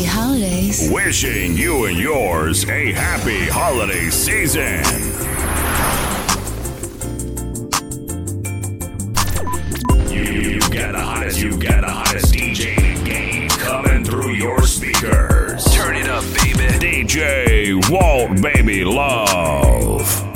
Happy holidays. Wishing you and yours a happy holiday season. You, you got the hottest, you got the hottest DJ game coming through your speakers. Turn it up, baby. DJ Walt Baby Love.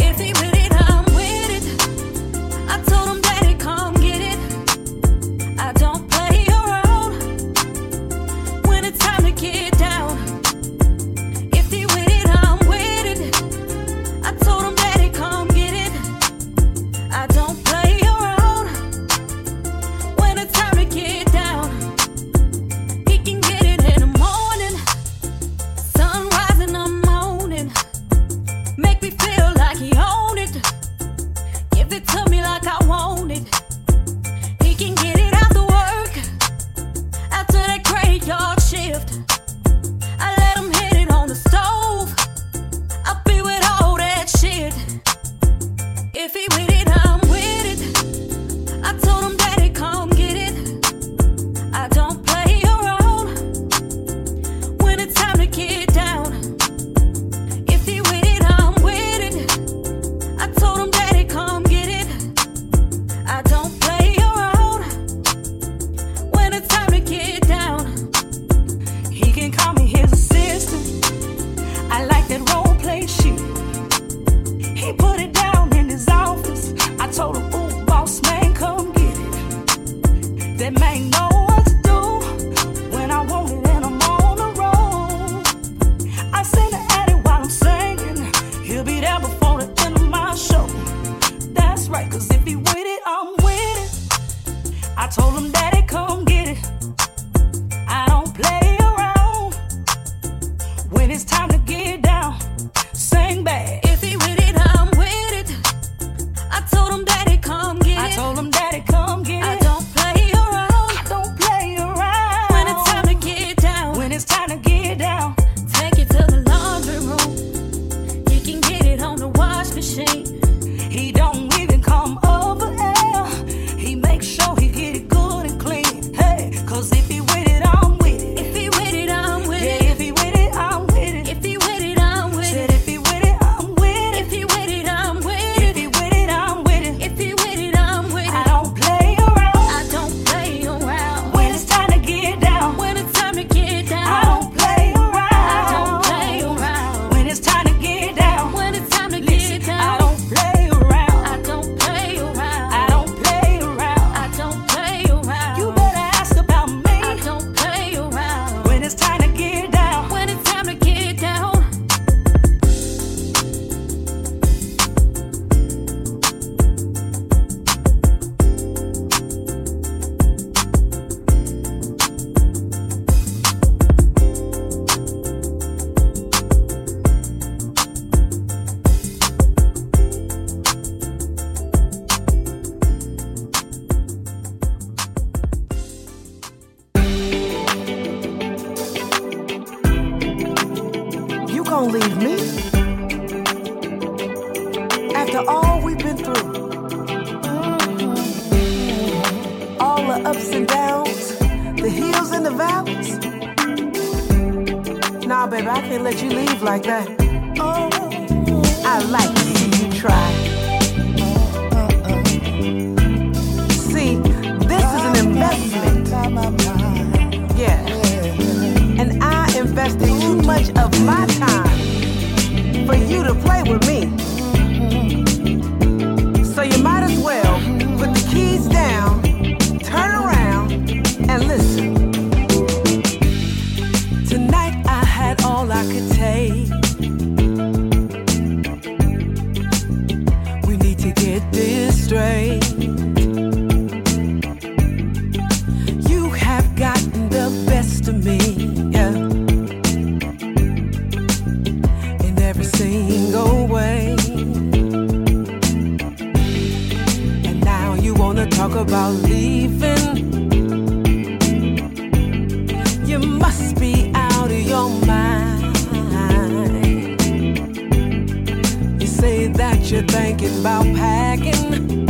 that you're thinking about packing.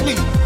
Falls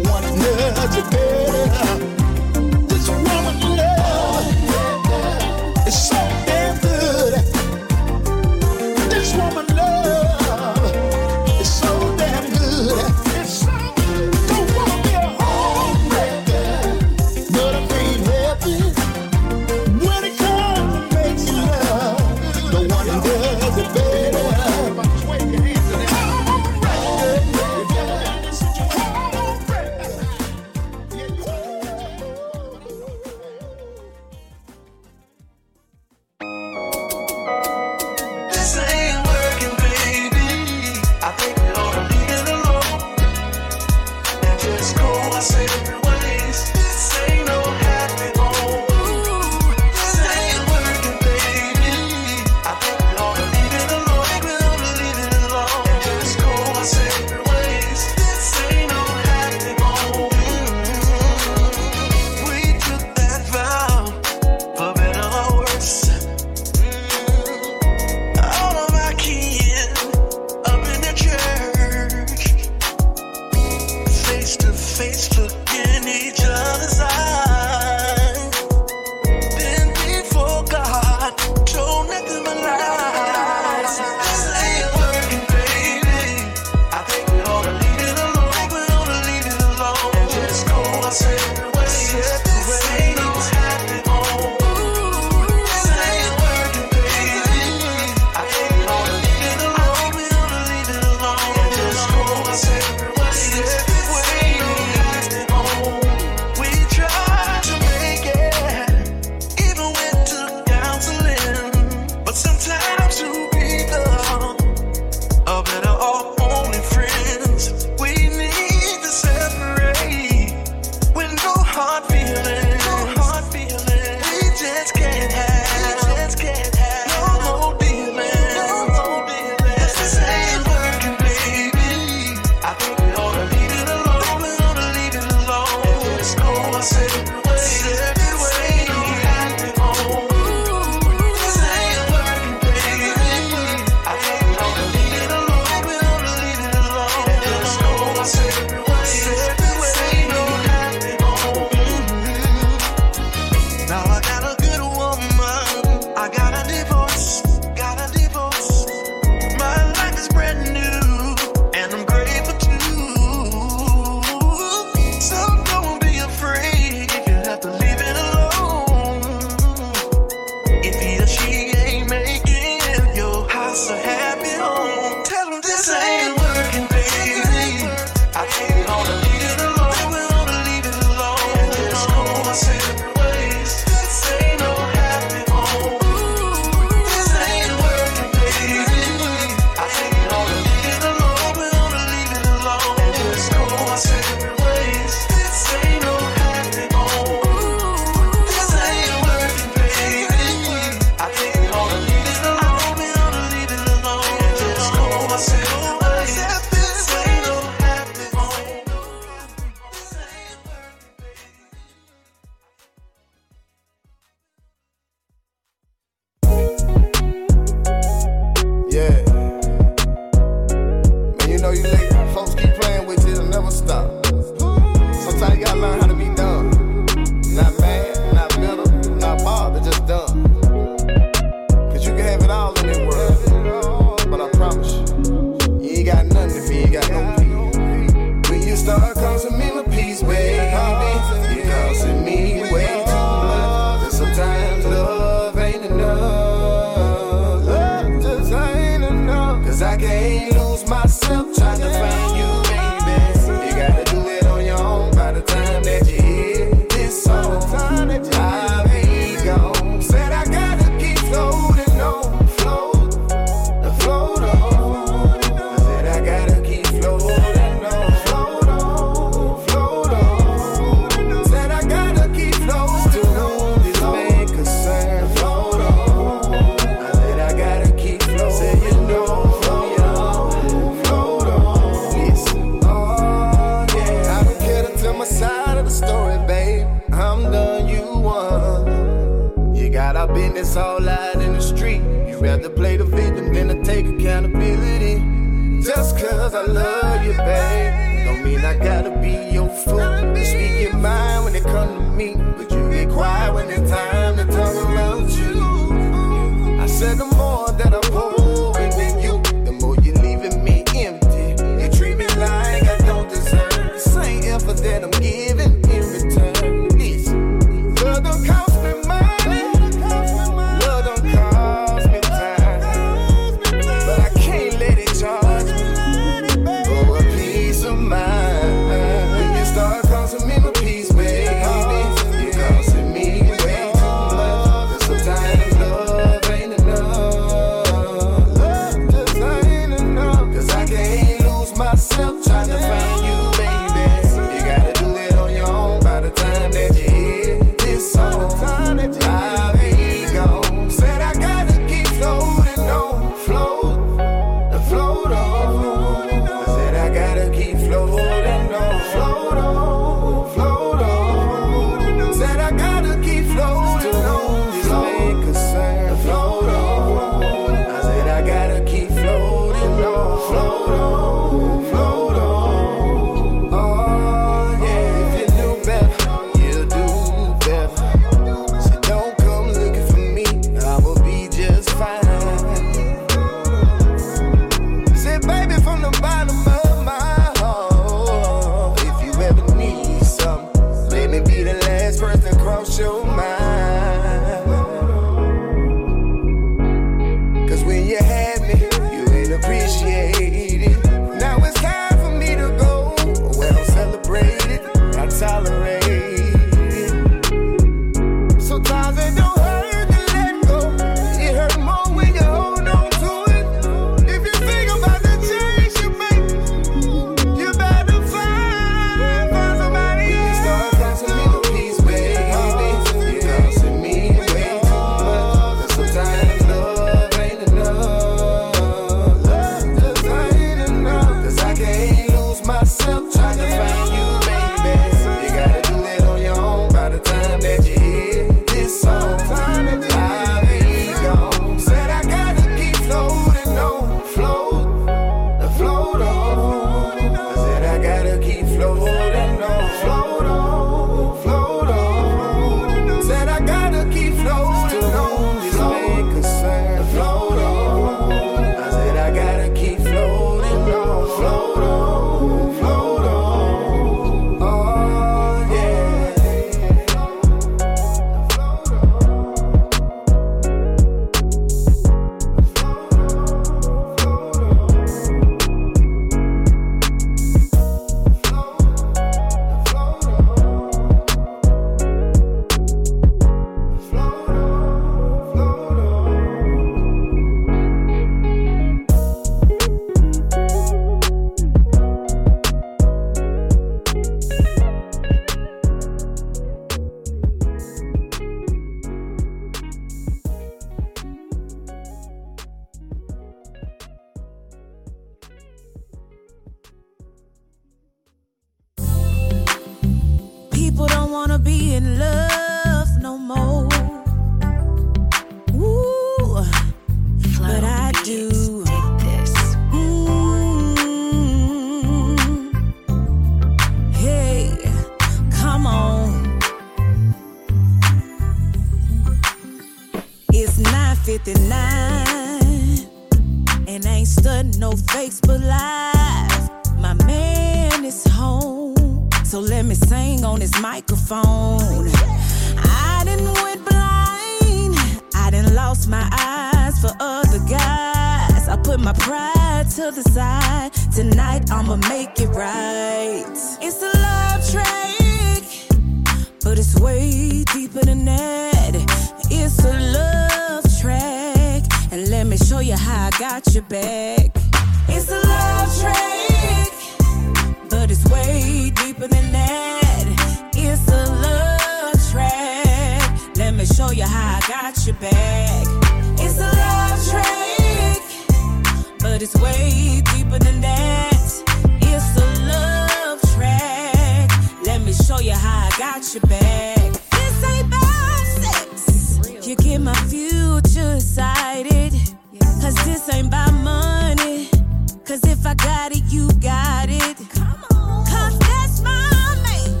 it, you got it. Come on. Cause that's my man.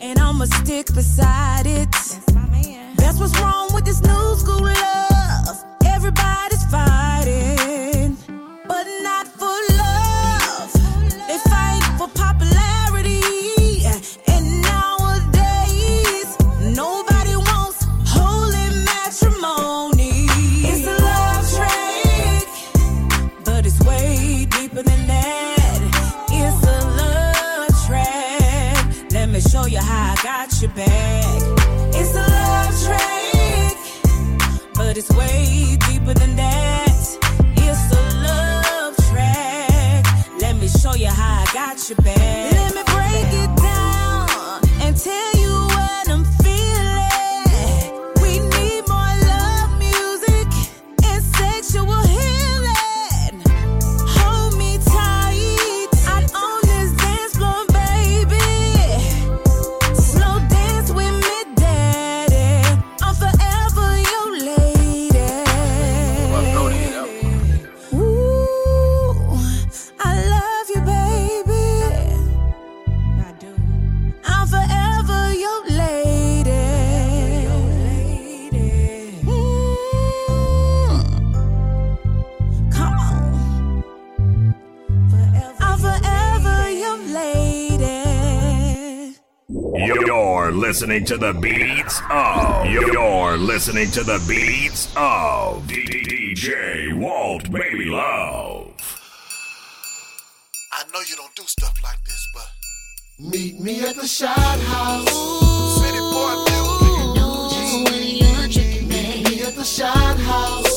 And I'ma stick beside it. That's my man. That's what's wrong with this new school love. your. listening to the beats of. You're listening to the beats of DJ Walt Baby Love. I know you don't do stuff like this, but meet me at the shot house. Ciddy Boi music. I just when you're drinking, Meet me at the shot house.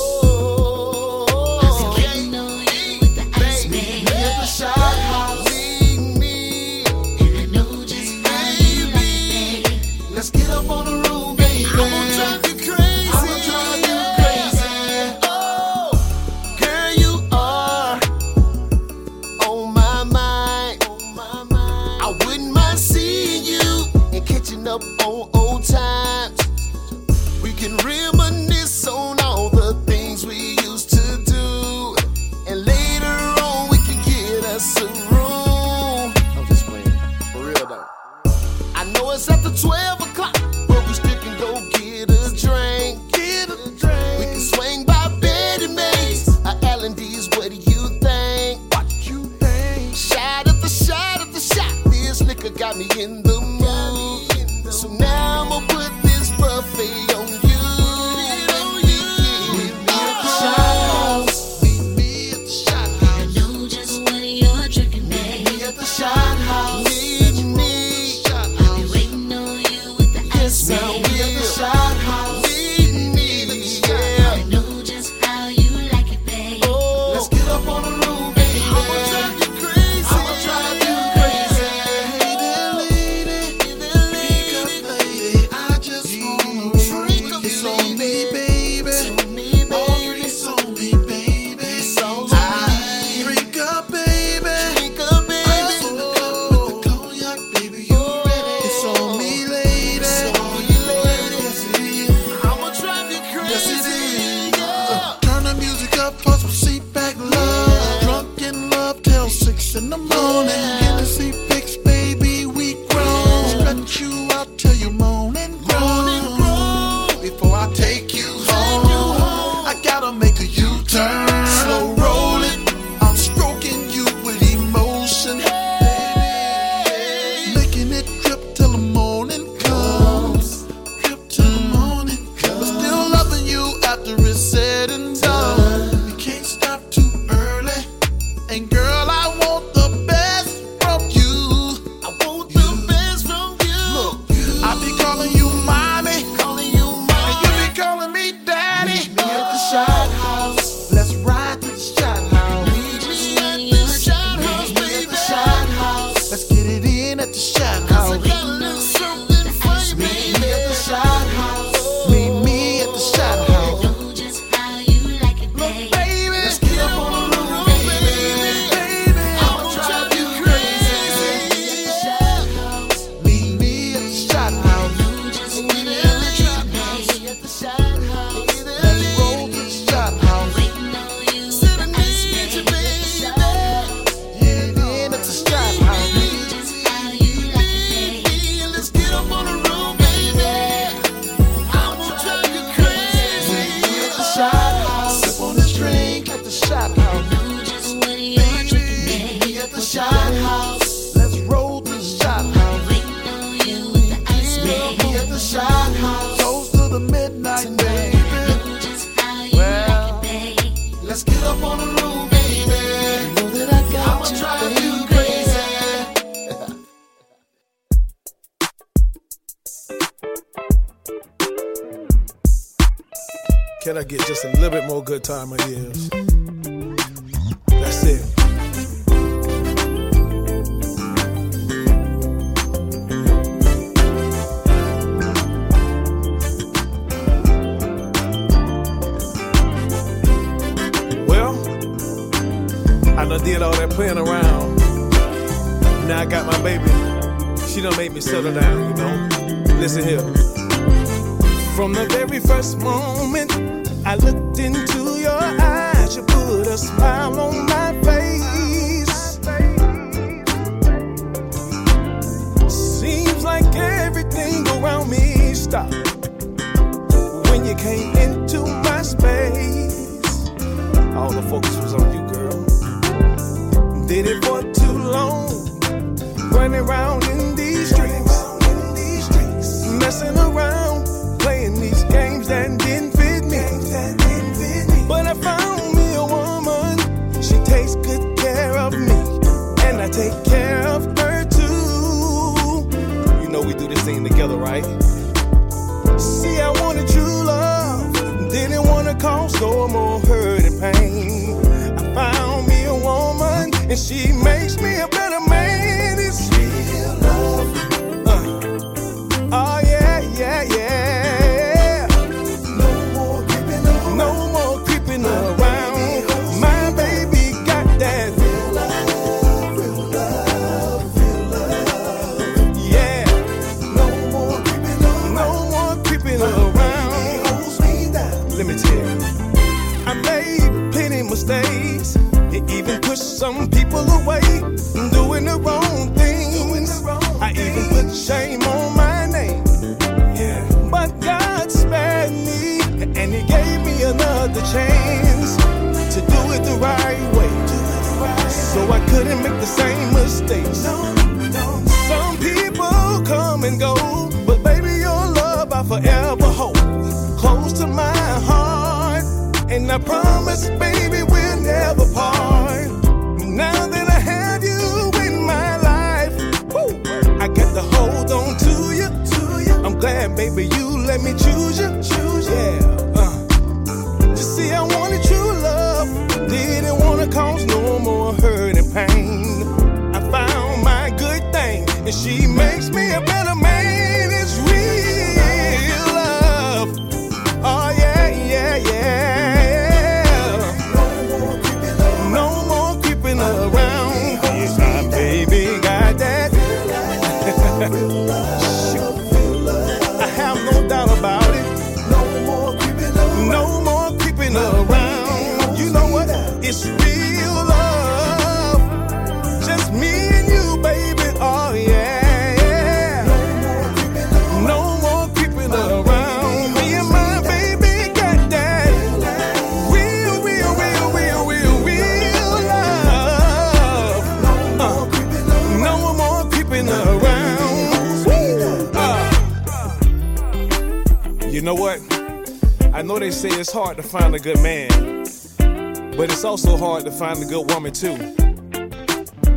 find a good woman too.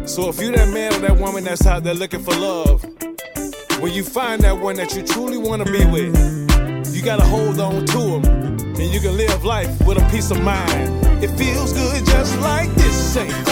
So if you that man or that woman that's out there looking for love, when you find that one that you truly want to be with, you gotta hold on to him, and you can live life with a peace of mind. It feels good just like this. Ain't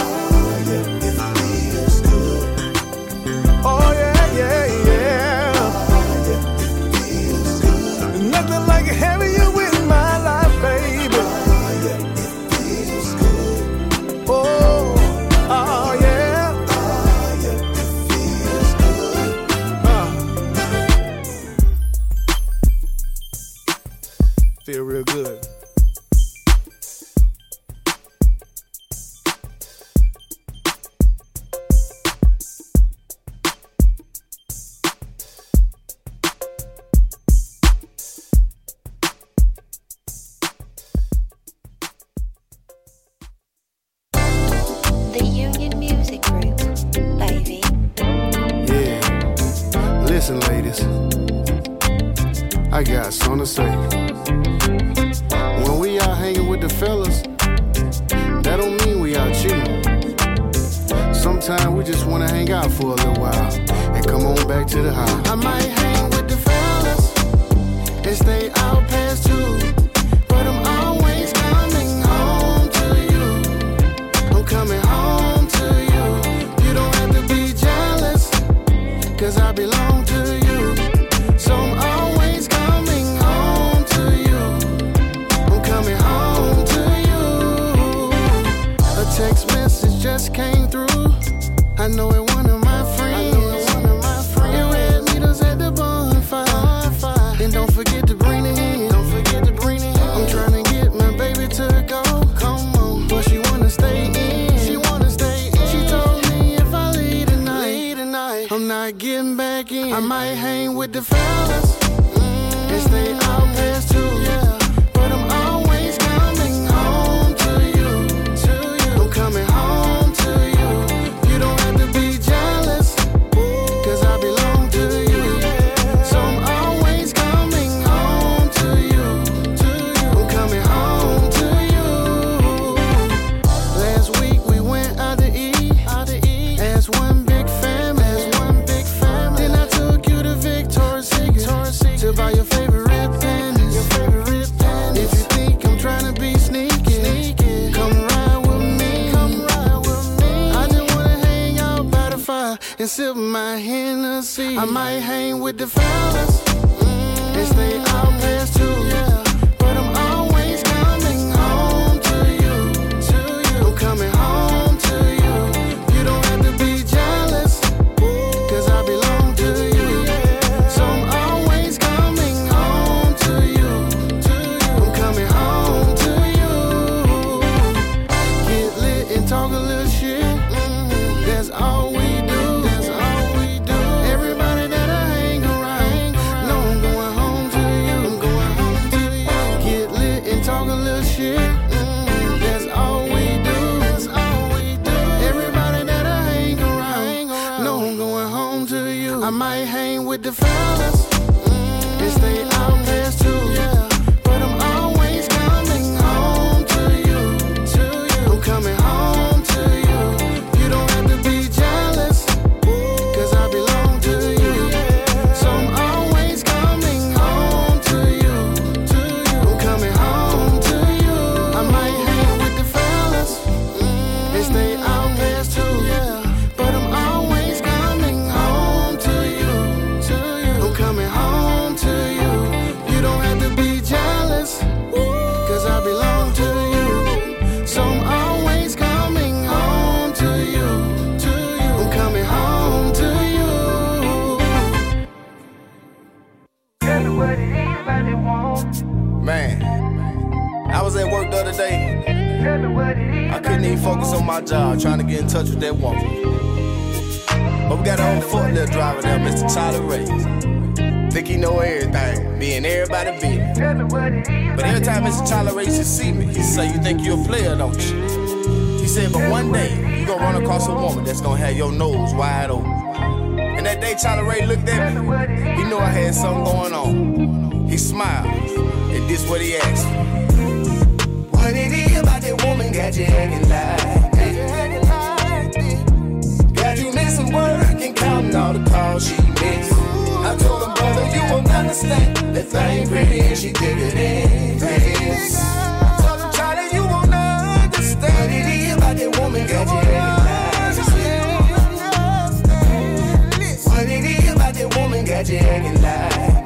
you hanging like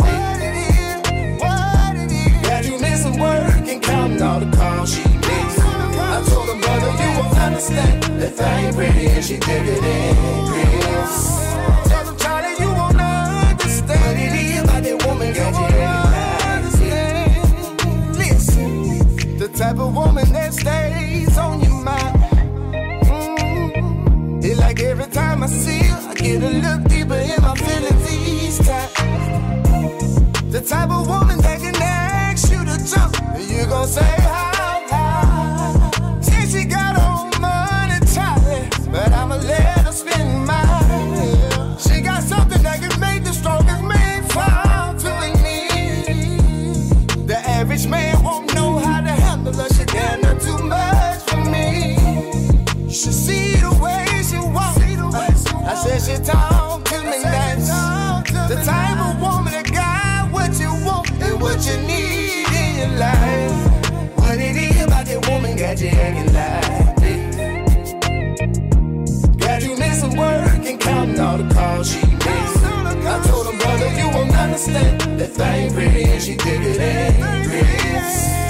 Got you missing work and counting all the calls she makes. I told her mother you won't understand if I ain't pretty and she did it in Greece. Tell them Charlie you won't understand what it is about that woman got you hanging like. Listen, the type of woman that stays on your mind. Mm. It's like every time I see her, I get a look. have a woman that can ask you to jump, and you gon' say. hanging like this. Got you missing work and counting all the calls she missed. I told him, brother, you won't understand. That thing pretty and she did it angry.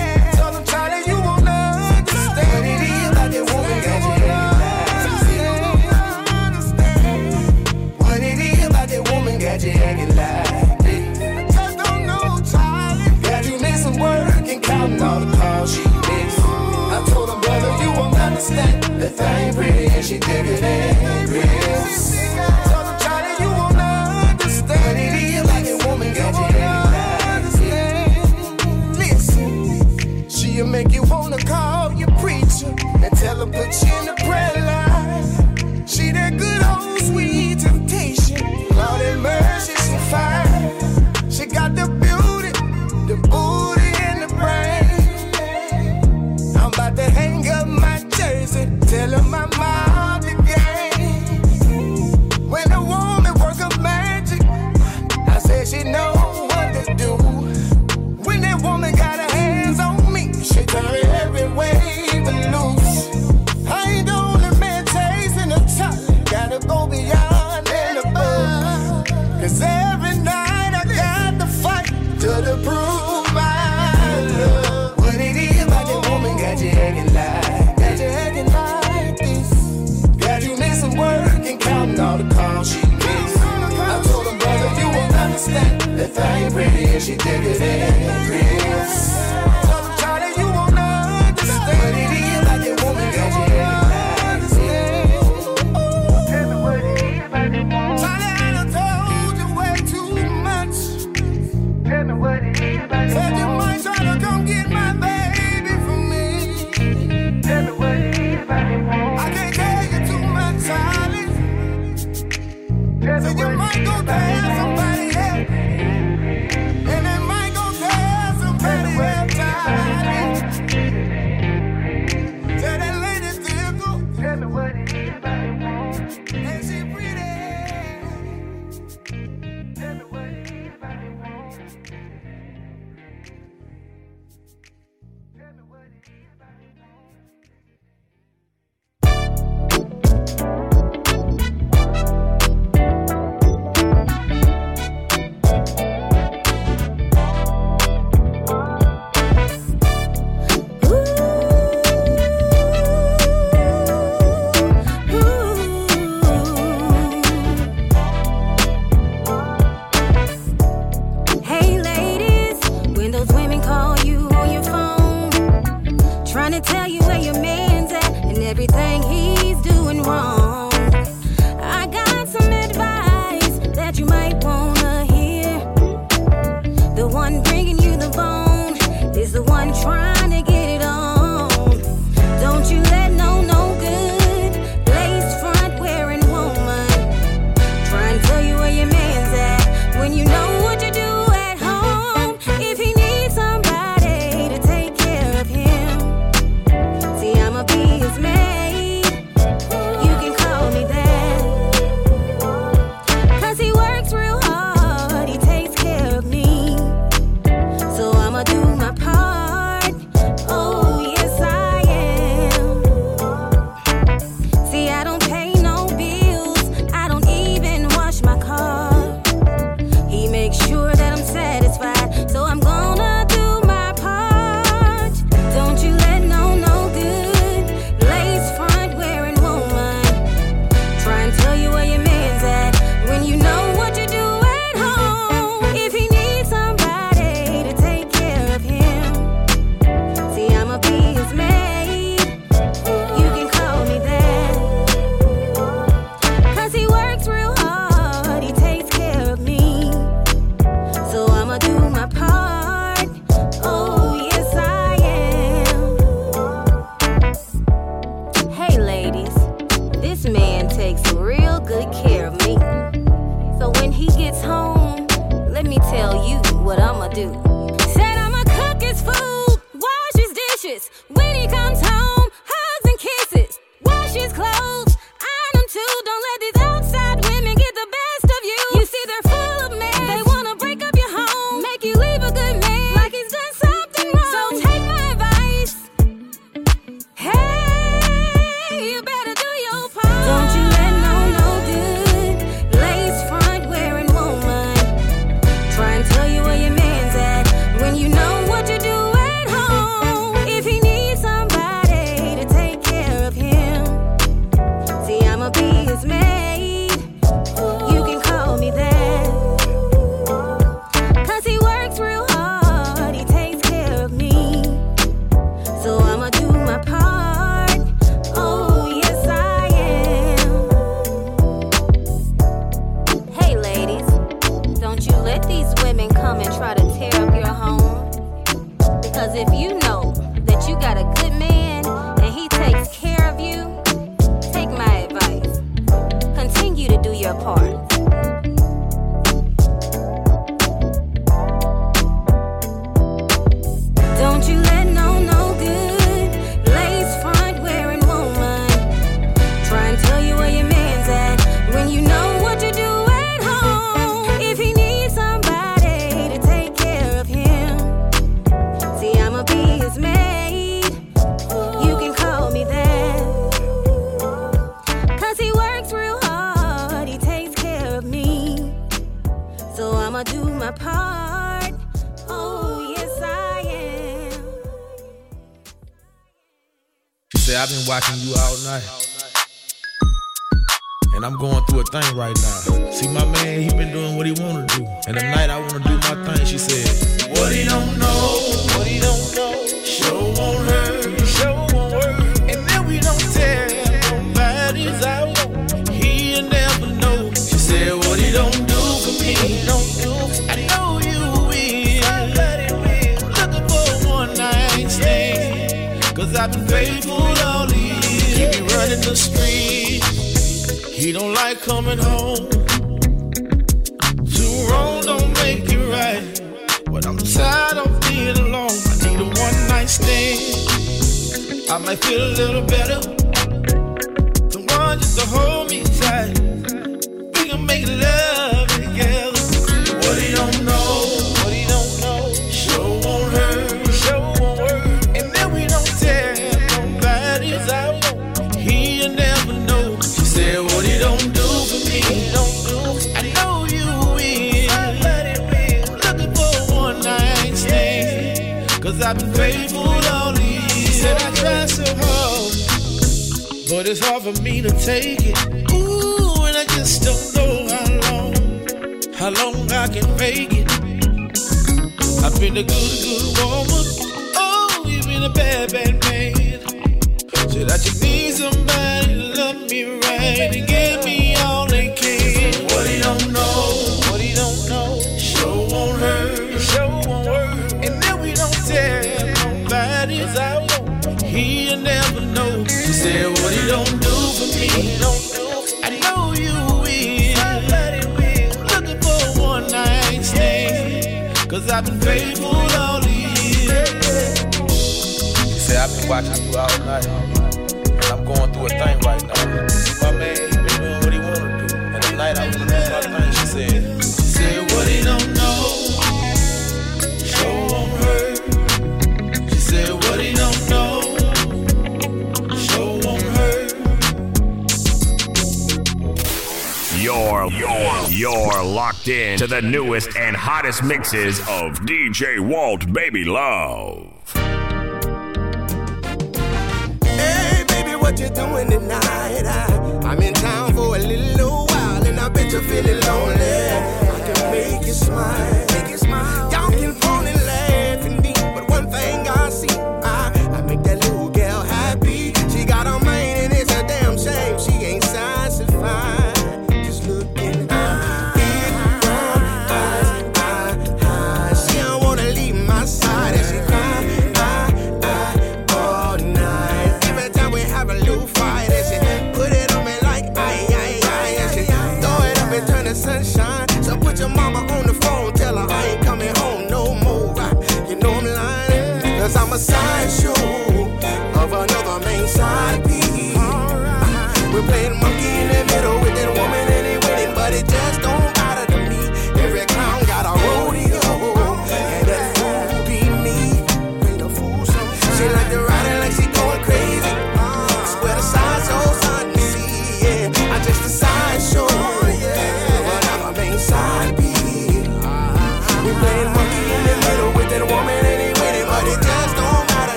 thing right now. See, my man, he been doing what he wanna do. And tonight I wanna do my thing, she said. What he don't know. He don't like coming home. Two wrong don't make it right. But I'm tired of being alone. I need a one night stand. I might feel a little better. The one just to hold me tight. We can make love. faithful only She said I tried so hard, but it's hard for me to take it. Ooh, and I just don't know how long, how long I can make it. I've been a good, good woman. Oh, you've been a bad, bad Cause I've been faithful all these years. You say I've been watching you all night. to the newest and hottest mixes of DJ WhaltBabieLuv. Hey, baby, what you doing tonight? I, am in town for a little while and I bet you're feeling lonely. I can make you smile.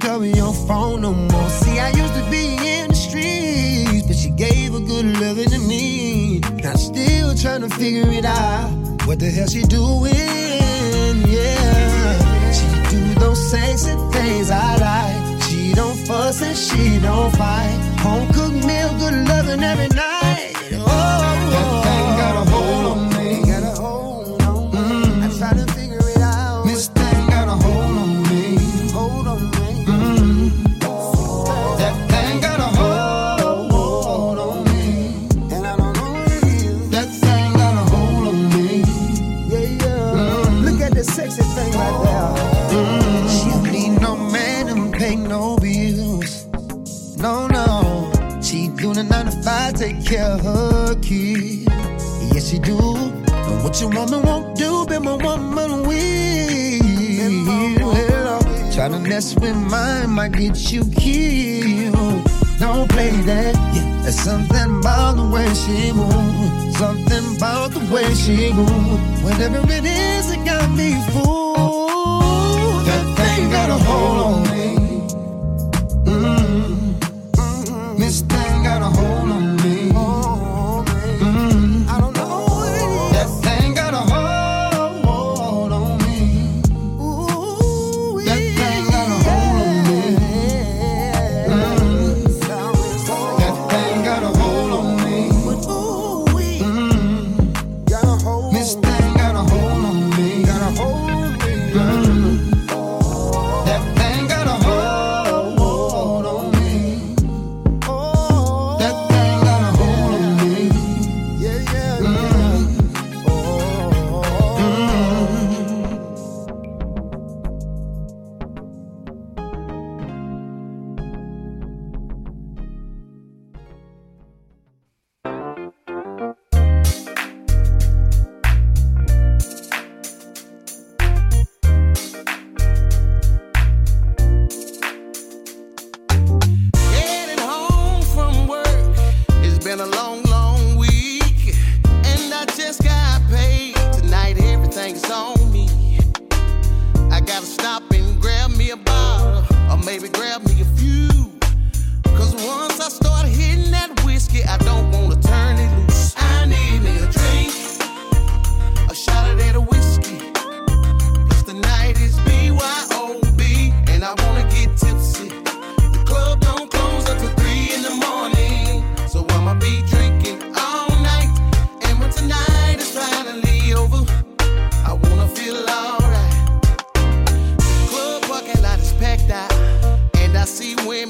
Pick your phone no more. See, I used to be in the streets, but she gave a good loving to me. Now still trying to figure it out. What the hell she doing? Yeah. She do those sexy things I like. She don't fuss and she don't fight. Home cooked meal, good loving every night. Take care of her kid. Yes, she do. And what your woman won't do, be my woman will. Try to mess with mine, might get you killed. Don't play that. Yeah, there's something about the way she move. Something about the way she move. Whatever it is, it got me fooled. That thing got a hold on me. Mm. This thing on me. I gotta stop and grab me a bottle. Or maybe grab me a few. Cause once I start hitting that whiskey, I don't wanna turn it loose. I need me a drink. A shot of that whiskey. Cause the night is BYOB. And I wanna I see women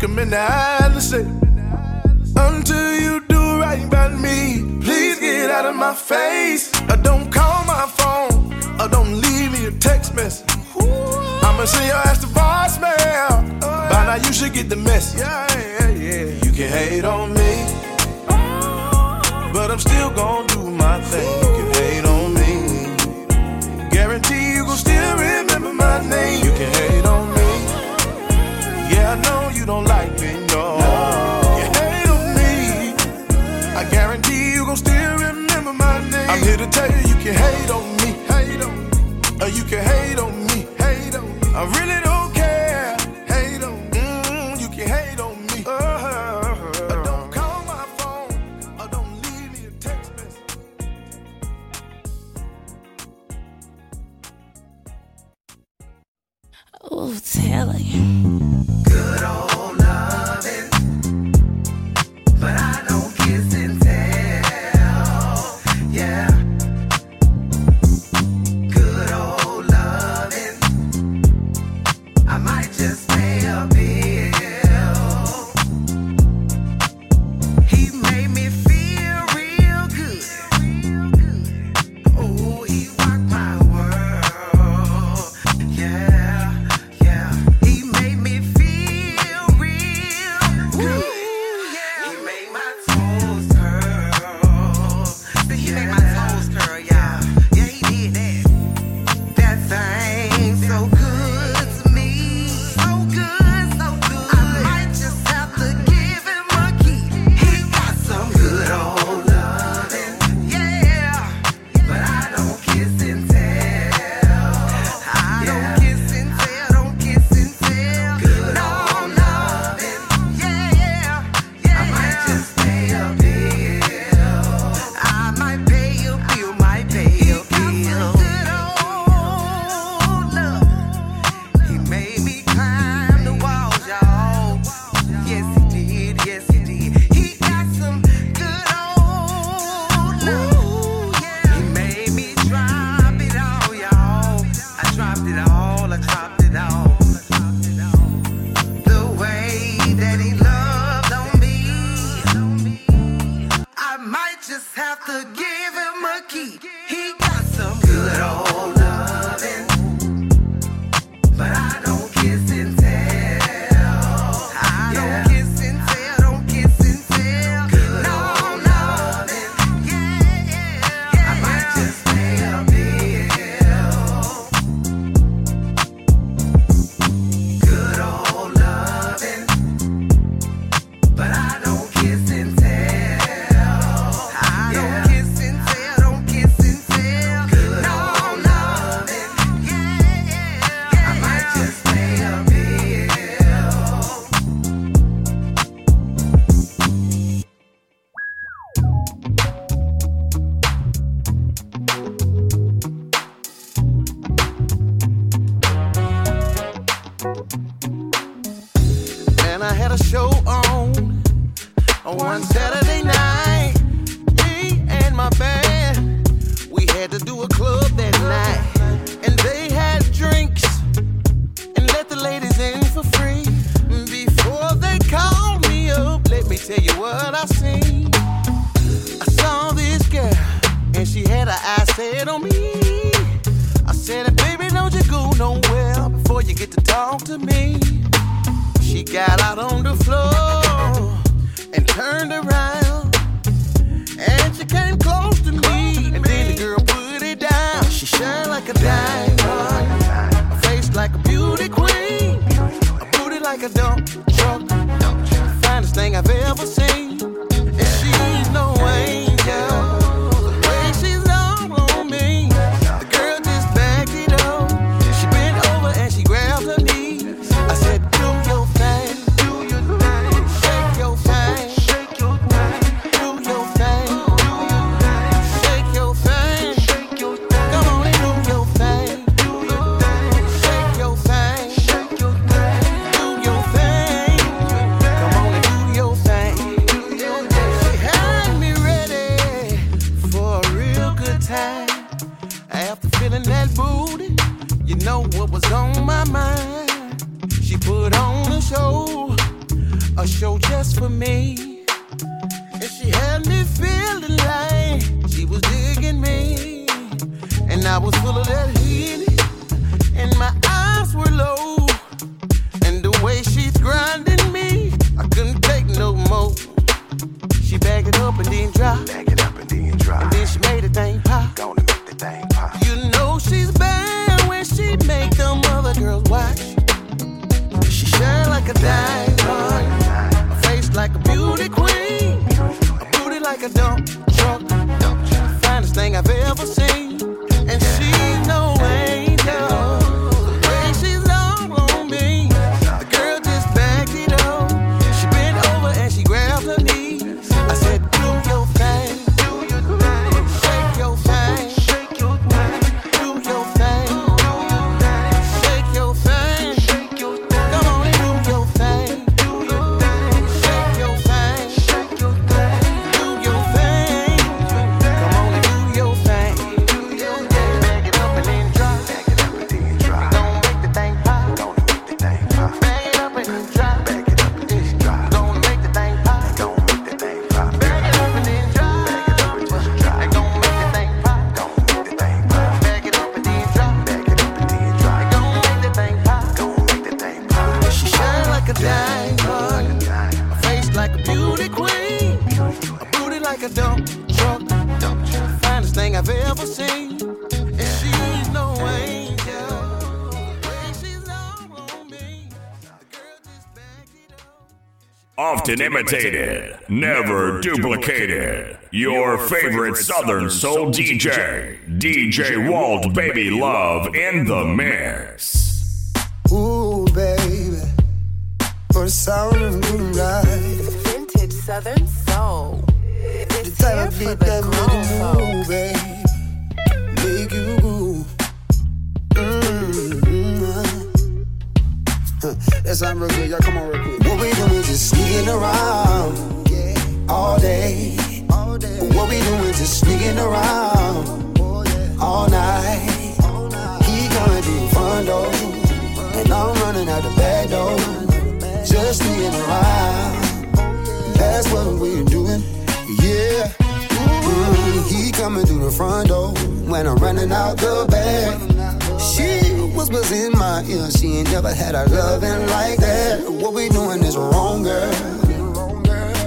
Come in the can and say Until you do right by me, please get out of my face. Or don't call my phone, or don't leave me a text message. I'ma send your ass to voicemail. By now you should get the message. You can hate on me, but I'm still gonna do my thing. don't like me, no. You hate on me. I guarantee you gon' still remember my name. I'm here to tell you you can hate on me, hate on me, or you can hate on me, hate on me. I really don't. often imitated, never duplicated. Your favorite Southern Soul DJ, DJ WhaltBabieLuv in the mix. Ooh, baby, for sound of moonlight. Vintage Southern Soul. It's here for the beat that. Make you groove. Mm-hmm. That's how I'm real good. Y'all come on real quick just sneaking around all day? What we doing just sneaking around oh, all night? He coming through the front door, and I'm running out the back door, just sneaking around. That's what we doing, yeah. Mm, he coming through the front door when I'm running out the back whispers in my ear. She ain't never had a loving like that. What we doing is wrong, girl.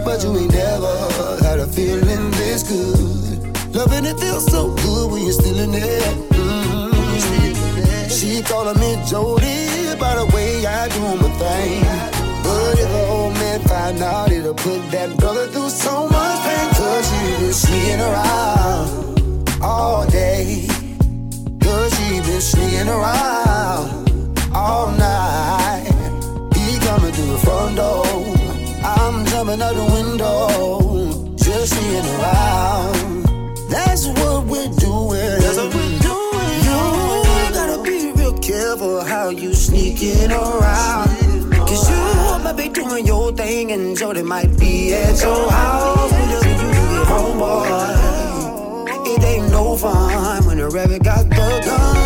But you ain't never had a feeling this good. Loving it feels so good when you're still in it. Mm-hmm. She calling me Jody by the way I do my thing. But if the old man find out, it'll put that brother through so much pain. Cause you been sneaking around all day been sneaking around all night. He coming through the front door. I'm jumping out the window, just sneaking around. That's what we're doing. That's what we're doing. You gotta be real careful how you sneaking around. Cause you might be doing your thing and Jody might be at your house. Whenever you get homeboy, it ain't no fun when the rabbit got the gun.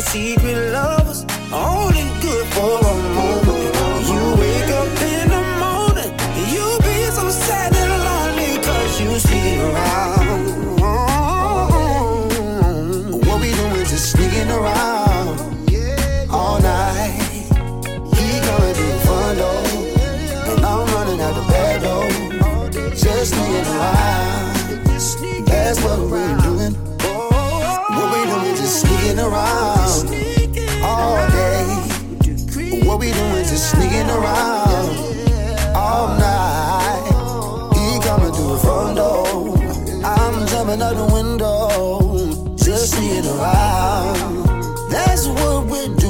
secret lovers, only good for a moment. You wake up in the morning, you be so sad and lonely cause you sneaking around. What we doing, is just sneaking around all night. He gonna do fun though, and I'm running out the bed though, just sneaking around. That's what we're doing. What we doing is just sneaking around. just sneaking around all night. He coming through the front door. I'm jumping out the window, just sneaking around. That's what we do.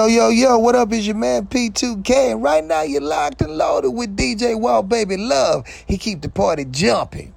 Yo, yo, yo, what up? Is your man P2K. And right now you're locked and loaded with DJ WhaltBabieLuv. He keep the party jumping.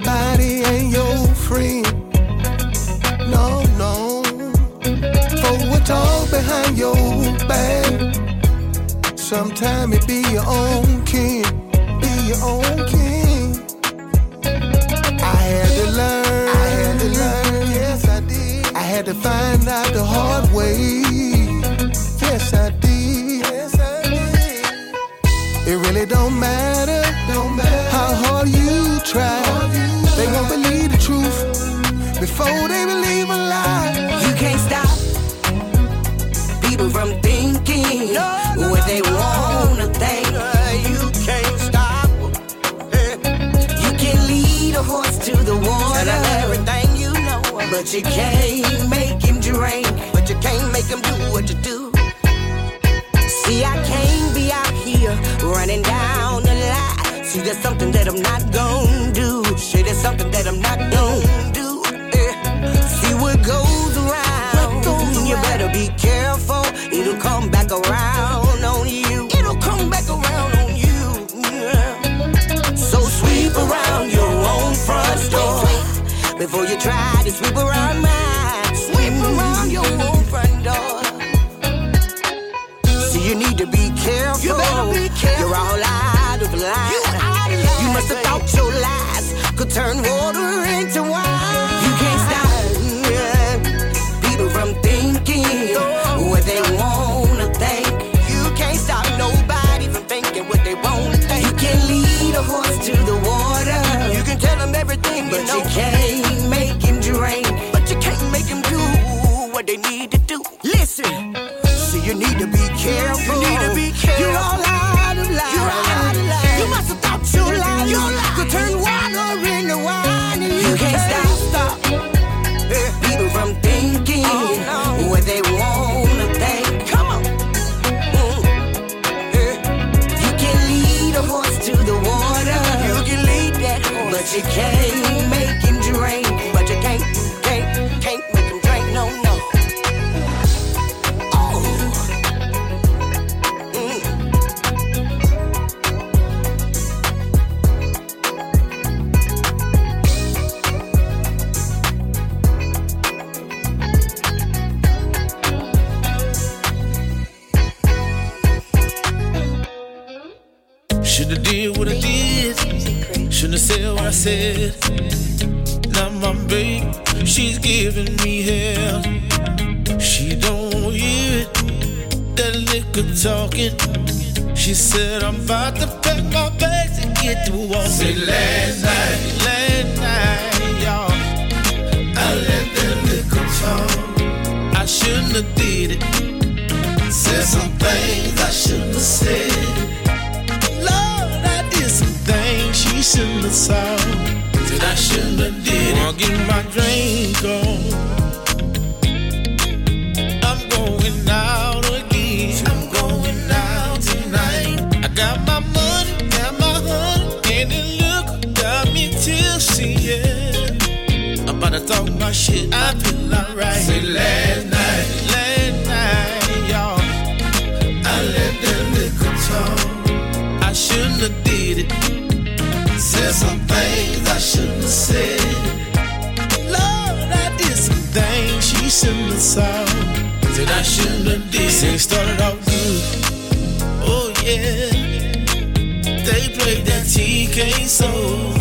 Everybody ain't your friend. No, no. For all behind your back. Sometime it be your own king. Be your own king. I had to learn. I had to learn. Yes, I did. I had to find out the hard way. Yes, I did. Yes, I did. It really don't matter. Don't matter. How hard you try before they believe a lie. You can't stop people from thinking what they wanna think. You can't stop. You can lead a horse to the water. And everything you know. But you can't make him drink. But you can't make him do what you do. See, I can't be out here running down the line. See, there's something that I'm not gonna do. See, there's something that I'm not gonna come back around on you. It'll come back around on you. So sweep around your own front door before you try to sweep around mine. Sweep around your own front door. So you need to be careful. You better be careful. You're all out of line. You, out of line, you must have thought your lies could turn water TK soul.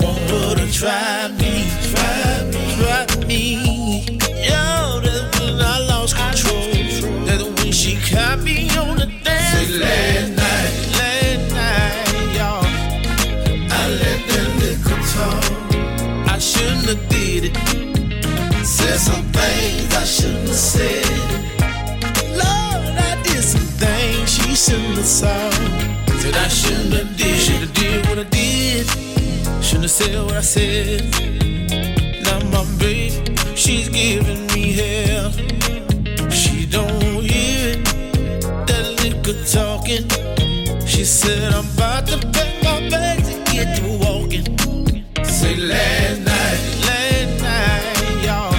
wanna try me, try me, try me. Yo, that's when I lost control. That's when she caught me on the dance Say last night, Last night, y'all. I let that liquor talk. I shouldn't have did it. Said some things I shouldn't have said. Lord, I did some things she shouldn't have saw. I shouldn't have did it. Should've did what I did. Shouldn't have said what I said. Now my baby, she's giving me hell. She don't hear it. That liquor talking. She said I'm about to pack my bags and get to walking. Say last night, Last night, y'all.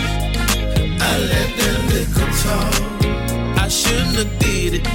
I let that liquor talk. I shouldn't have did it.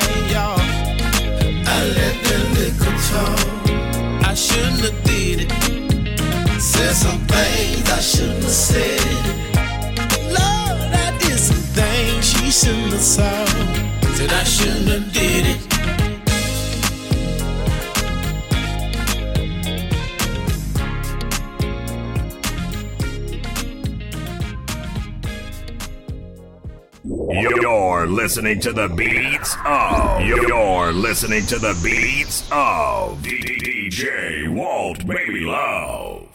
let the liquor talk. I shouldn't have did it. Said some things I shouldn't have said. Lord, I did some things she shouldn't have saw. Said I shouldn't have did it. Listening to the beats of. You're listening to the beats of DJ WhaltBabieLuv.